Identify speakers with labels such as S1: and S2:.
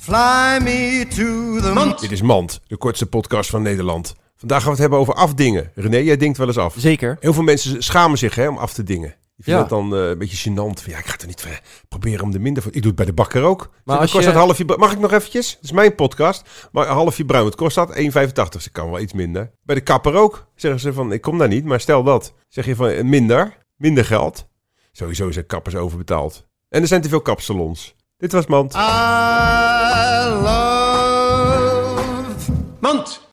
S1: Fly me to the.
S2: Dit is Mand, de kortste podcast van Nederland. Vandaag gaan we het hebben over afdingen. René, jij denkt wel eens af.
S3: Zeker.
S2: Heel veel mensen schamen zich hè, om af te dingen. Die vinden
S3: Ja.
S2: het dan eh, een beetje gênant. Van, ja, ik ga het er niet eh, proberen om er minder voor... Ik doe het bij de bakker ook. Maar als kost
S3: je-
S2: dat halfje... Mag ik nog eventjes? Dat is mijn podcast. Maar een halfje bruin, wat kost dat? 1,85. Dus ik kan wel iets minder. Bij de kapper ook. Zeggen ze van, ik kom daar niet, maar stel dat. Zeg je van, eh, minder. Minder geld. Sowieso zijn kappers overbetaald. En er zijn te veel kapsalons. Dit was Mand.
S1: I love
S4: Mand.